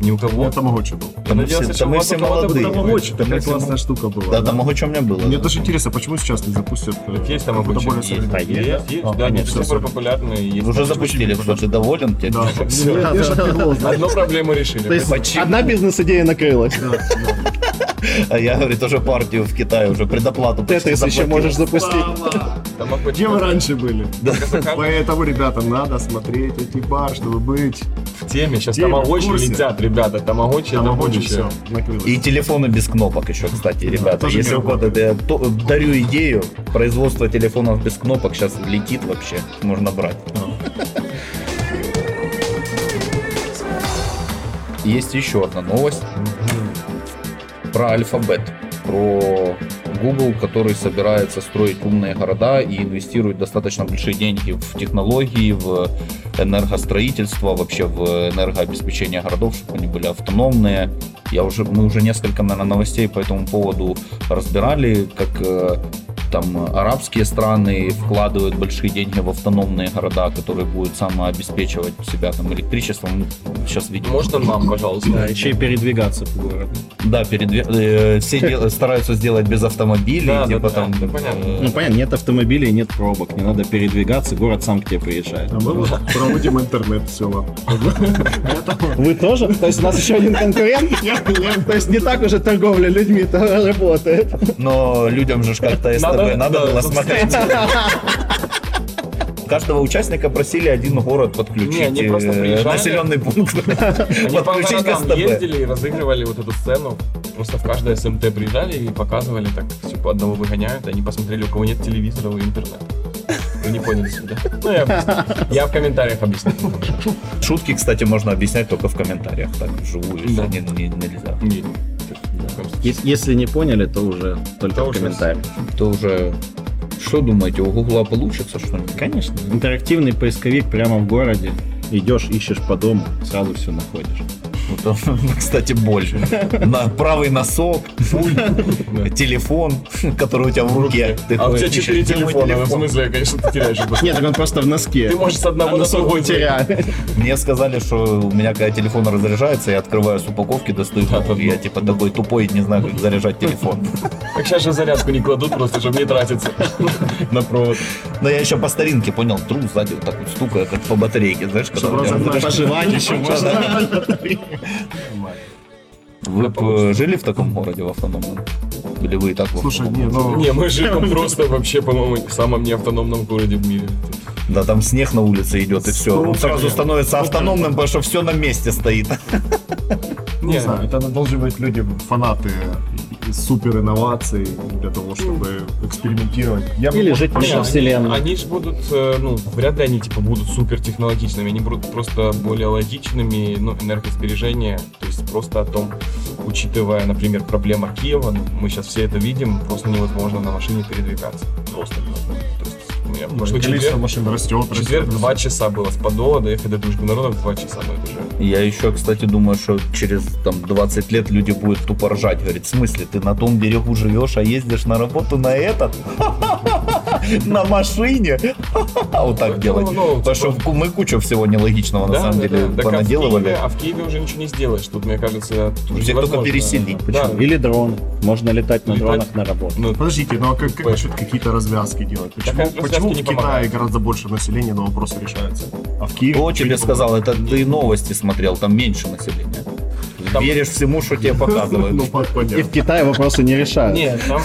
Ни у кого. меня тамагочи был. Да мы надеялся, все, что да мы все молодые. был Тамагочи, Да такая все классная штука была. Да, там у меня было. Мне да. даже интересно, почему сейчас не запустят э, Есть там какую-то обучение. более Есть, современную? есть, есть, А, да, они супер всё. популярны. Есть Уже запустили, что ты доволен? Тебе? Да, я, я. Одну проблему решили. Одна бизнес-идея накрылась. Да, да. А я, говорит, уже партию в Китае, уже предоплату почти Тетрис еще можешь запустить. Тамагочи. Где вы раньше были? Поэтому, ребята, надо смотреть эти бар, чтобы быть. В теме. Сейчас в тамагочи курсе. летят, ребята. Тамагочи это Тамагочи будущее. все, накрылось. И телефоны без кнопок еще, кстати, ребята. тоже Если не у кого-то работает. я то- дарю идею, производство телефонов без кнопок сейчас летит вообще, можно брать. Есть еще одна новость про алфабет, про Google, который собирается строить умные города и инвестирует достаточно большие деньги в технологии, в энергостроительство, вообще в энергообеспечение городов, чтобы они были автономные. Я уже, мы уже несколько, наверное, новостей по этому поводу разбирали, как э, там арабские страны вкладывают большие деньги в автономные города, которые будут самообеспечивать себя там электричеством. Сейчас видим. Можно нам, пожалуйста? Да, еще и передвигаться по городу. Да, передве- э, все дел- стараются сделать без автомобилей, Да, да, типа да, там. понятно. э, Ну понятно, нет автомобилей, нет пробок, не надо передвигаться, город сам к тебе приезжает. А мы вот проводим интернет в. Вы тоже? То есть у нас еще один конкурент? То есть не так уже торговля людьми-то работает. Но людям же ж как-то СТБ надо, было смотреть. Каждого участника просили один город подключить, Не, они просто э, приезжали. населенный пункт, Они по подключить к городам СТБ. ездили и разыгрывали вот эту сцену. Просто в каждое СМТ приезжали и показывали, так все по одному выгоняют. Они посмотрели, у кого нет телевизора и интернета. Вы не поняли сюда. Ну, я, объясню. я в комментариях объясню. Шутки, кстати, можно объяснять только в комментариях, так вживую Да. не- не- нельзя. Не. Ес- Если не поняли, то уже только То в уже комментариях. То уже что думаете, у Гугла получится что-нибудь? Конечно. Интерактивный поисковик прямо в городе. Идешь, ищешь по дому, сразу все находишь. Вот, кстати, больше. На правый носок, телефон, который у тебя в руке. Ты А у тебя четыре телефона, в смысле, конечно, ты теряешь. Нет, так он просто в носке. Ты можешь с одного носок теряет. Мне сказали, что у меня когда телефон разряжается, я открываю с упаковки, достаю я типа такой тупой, не знаю, как заряжать телефон. Так сейчас же зарядку не кладут просто, чтобы не тратиться на провод. Но я еще по старинке понял, тру сзади вот так вот стукаю, как по батарейке, знаешь, когда Чтобы. Пожевать еще можно. Вы б, э, жили в таком городе в автономном? Или вы и так Слушай, не, ну... Не, мы живем просто вообще, по-моему, в самом неавтономном городе в мире. Да, там снег на улице идет и все. Он сразу становится автономным, потому что все на месте стоит. Не знаю, это должны быть люди, фанаты супер инноваций для того, чтобы экспериментировать. Я бы, Или может, жить мире вселенной. Они же будут, э, ну, вряд ли они типа будут супер технологичными, они будут просто более логичными, ну, энергосбережение, то есть просто о том, учитывая, например, проблема Киева, ну, мы сейчас все это видим, просто невозможно на машине передвигаться, просто невозможно. То есть в Количество четверг, машин растет, в четверг два часа было с Подола доехать до Дружбы народов, два часа, ну это же... Я еще, кстати, думаю, что через там 20 лет люди будут тупо ржать. Говорит, в смысле, ты на том берегу живешь, а ездишь на работу на этот? На машине? Вот так делать. ну, Потому что в- мы кучу всего нелогичного на самом деле а в Киеве- понаделывали. А в Киеве уже ничего не сделаешь. Тут, мне кажется, тут Всех только переселить. Или дроны. Можно летать на дронах на работу. Ну, Подождите, ну а как, насчет какие-то развязки делать? Почему, не в Китае гораздо больше населения, но вопросы решаются? А в Киеве... Кто тебе сказал? Это ты новости смотрел, там меньше населения. Там- Веришь всему, что тебе? Ну, показывают. по- И в Китае вопросы не решают. Нет, там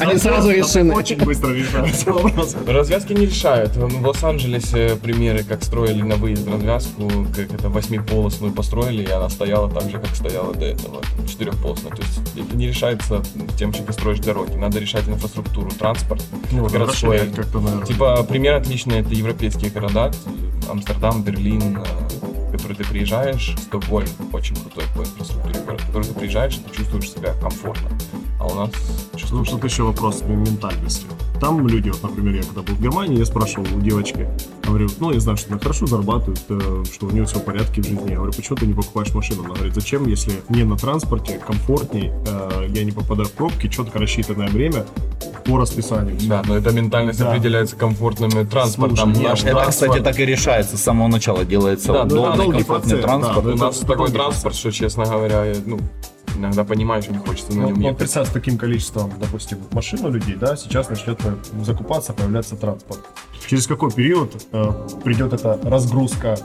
Они сразу решены. Очень быстро решаются вопросы. Развязки не решают. Ну, В Лос-Анджелесе примеры, как строили на выезд развязку, как это восьмиполосную построили, и она стояла так же, как стояла до этого, четырехполосная. То есть это не решается тем, что ты строишь дороги. Надо решать инфраструктуру, транспорт. Ну, городской. Типа, пример отличный, это европейские города, Амстердам, Берлин, э, который ты приезжаешь, Стокгольм, очень крутой по инфраструктуре город, в который ты приезжаешь, ты чувствуешь себя комфортно. А у нас Ну, чувствуешь тут еще вопрос ментальности. Там люди, вот, например, я когда был в Германии, я спрашивал у девочки, говорю, ну, я знаю, что она хорошо зарабатывает, э, что у нее все в порядке в жизни. Я говорю, почему ты не покупаешь машину? Она говорит, зачем, если мне на транспорте комфортней, э, я не попадаю в пробки, четко рассчитанное время по расписанию. Да, но эта ментальность Да. определяется комфортным транспортом. Слушай, нет, Это, транспорт- кстати, так и решается с самого начала. Делается Да, удобный, долгий комфортный процесс, транспорт. да, У нас такой транспорт, что, честно говоря, ну, иногда понимаешь, не хочется на Ну, нем ну, ехать. представь, с таким количеством, допустим, машин у людей, да, сейчас начнет э, закупаться, появляться транспорт. Через какой период э, придет эта разгрузка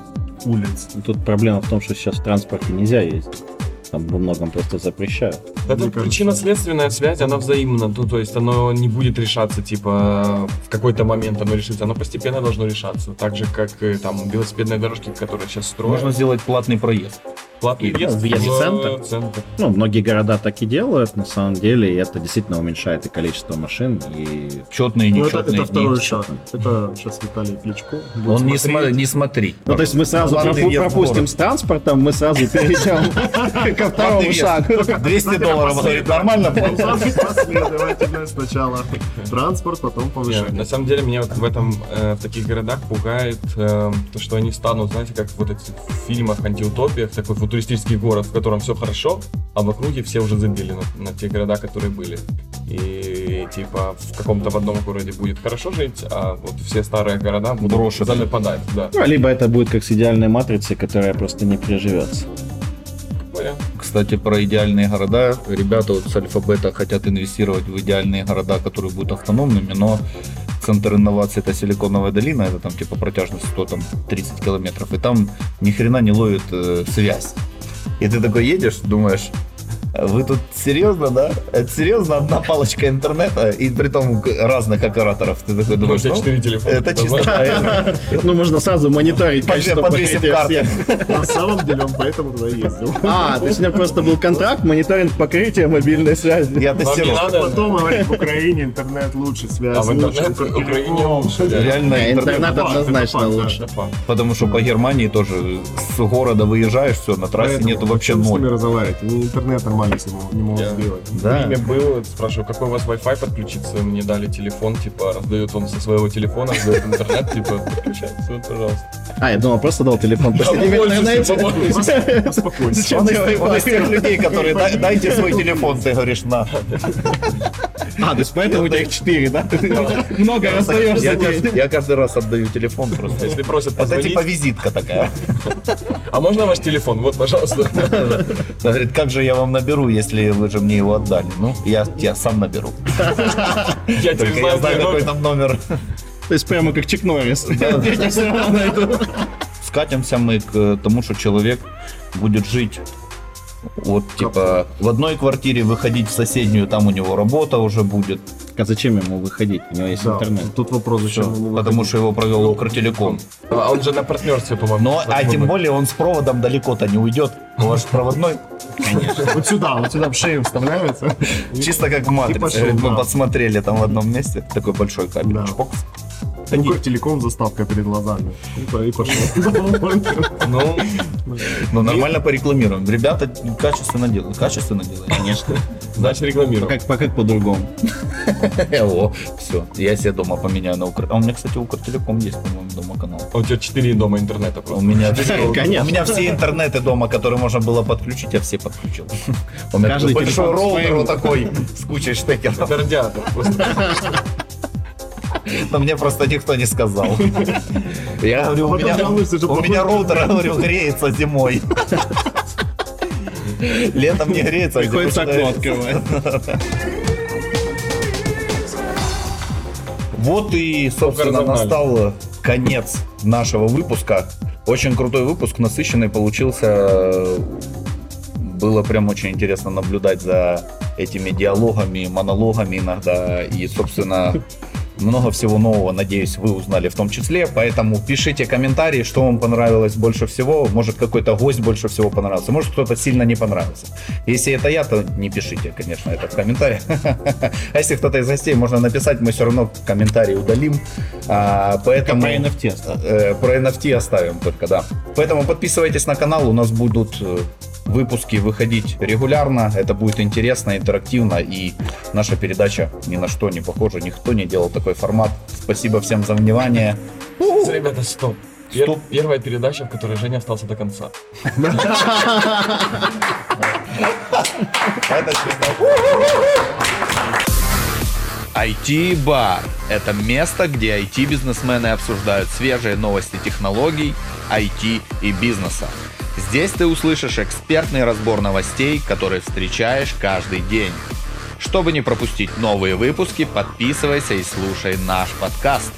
улиц? Тут проблема в том, что сейчас в транспорте нельзя ездить. Там во многом просто запрещают. Кажется, причинно-следственная связь, она взаимна. Ну, то есть оно не будет решаться, типа, в какой-то момент оно решится. Оно постепенно должно решаться. Так же, как и, там велосипедные дорожки, которые сейчас строят. Можно сделать платный проезд. платный И, въезд ну, въезд в центр. центр. Ну, многие города так и делают, на самом деле, и это действительно уменьшает и количество машин, и Четные, Ну, это, нечетные это второй дни. шаг. Это сейчас Виталий Кличко. будет Он не, смотреть. не смотри. Ну, то есть мы сразу пропу- пропустим с транспортом, мы сразу перейдем ко второму шагу. 200 долларов, говорит, нормально? Последовательно сначала транспорт, потом повышение. на самом деле меня вот в этом, э, в таких городах пугает э, то, что они станут, знаете, как вот эти в фильмах, антиутопиях, такой футуристический город, в котором все хорошо, а в округе все уже забили на, на те города, которые были. И типа в каком-то в одном городе будет хорошо жить, а вот все старые города будут Брошены. занападать, да. Ну, либо это будет как с идеальной матрицей, которая просто не приживется. Кстати, про идеальные города. Ребята вот с Альфа-Бета хотят инвестировать в идеальные города, которые будут автономными, но центр инноваций это Силиконовая долина, это там типа протяжность 100, там 30 километров, и там ни хрена не ловит э, связь. И ты такой едешь, думаешь, «А вы тут серьезно, да? Это серьезно одна палочка интернета, и при том разных операторов. Ты такой думаешь, ну, телефона. это чисто. Ну, можно сразу мониторить покрытия всех. На самом деле он поэтому туда ездил. А, то есть у меня просто был контракт, мониторинг покрытия мобильной связи. Я тестировал. Потом говорит, в Украине интернет лучше, связь А в лучше. интернет в Украине лучше. Реально Не, интернет однозначно лучше. Потому что по Германии тоже с города выезжаешь, все, на трассе нету вообще зачем с ними ноль. разговаривать? Интернет нормально себе не могут Я- сделать. Да. Время было, спрашиваю, какой у вас Wi-Fi подключиться? Мне дали телефон, типа, раздает он со своего телефона, раздает интернет, типа, подключается, вот, пожалуйста. А, я думал, просто дал телефон. Успокойся. Он из, тех людей, которые «Дай- дайте свой телефон, ты говоришь, на. А, то есть поэтому у тебя их четыре, да? Ты Много Я, расстаешься. каждый- я каждый раз отдаю телефон просто. Если просят Это позвонить, типа визитка такая. а можно ваш телефон? Вот, пожалуйста. Говорит, как же я вам наберу, если вы же мне его отдали? Ну, я тебя сам наберу. Я тебе Только я знаю какой там номер. То есть прямо как Чик Норрис. Я. Скатимся мы к тому, что человек будет жить вот типа в одной квартире выходить в соседнюю, там у него работа уже будет, А зачем ему выходить? У него есть Да, интернет. Тут вопрос, зачем ему потому что его провел Укртелеком. А он же на партнерстве, по-моему. Но, а тем более он с проводом далеко-то не уйдет. У вас проводной. выходить. Вот сюда, вот сюда в шею вставляется. Чисто как в матрице. Мы подсмотрели там в одном месте. Такой большой кабель. Чпокс. Такой телеком заставка перед глазами. И по- И пошел. Ну, Ну, нормально порекламируем. Ребята качественно делают. Качественно делают. Конечно. Значит, рекламирую. Как, по- как по-другому? О, все, я себе дома поменяю на Укр. А у меня, кстати, Укртелеком есть, по-моему, дома канал. А У тебя 4 дома интернета У просто. меня, Конечно. у меня все интернеты дома, которые можно было подключить, я все подключил. У меня Каждый большой роутер вот такой с кучей штекеров. Это радиатор просто. Но мне просто никто не сказал. Я говорю, у меня, у меня роутер, говорю, греется зимой. Летом не греется, а Приходится окно открывать. Вот и, собственно, настал конец нашего выпуска. Очень крутой выпуск, насыщенный получился. Было прям очень интересно наблюдать за этими диалогами, монологами иногда. И, собственно, много всего нового, надеюсь, вы узнали в том числе. Поэтому пишите комментарии, что вам понравилось больше всего. Может, какой-то гость больше всего понравился. Может, кто-то сильно не понравился. Если это я, то не пишите, конечно, это в комментариях. А если кто-то из гостей, можно написать, мы все равно комментарии удалим. А, Поэтому... Про NFT. Э, Про NFT оставим только, да. Поэтому подписывайтесь на канал, у нас будут э, выпуски выходить регулярно, это будет интересно, интерактивно, и наша передача ни на что не похожа, никто не делал такой формат. Спасибо всем за внимание. Ребята, стоп. Пер- Стоп. Первая передача, в которой Женя остался до конца. Это IT-бар – это место, где IT-бизнесмены обсуждают свежие новости технологий, IT и бизнеса. Здесь ты услышишь экспертный разбор новостей, которые встречаешь каждый день. Чтобы не пропустить новые выпуски, подписывайся и слушай наш подкаст.